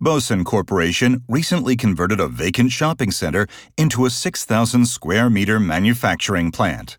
Bosun Corporation recently converted a vacant shopping center into a 6,000 square meter manufacturing plant.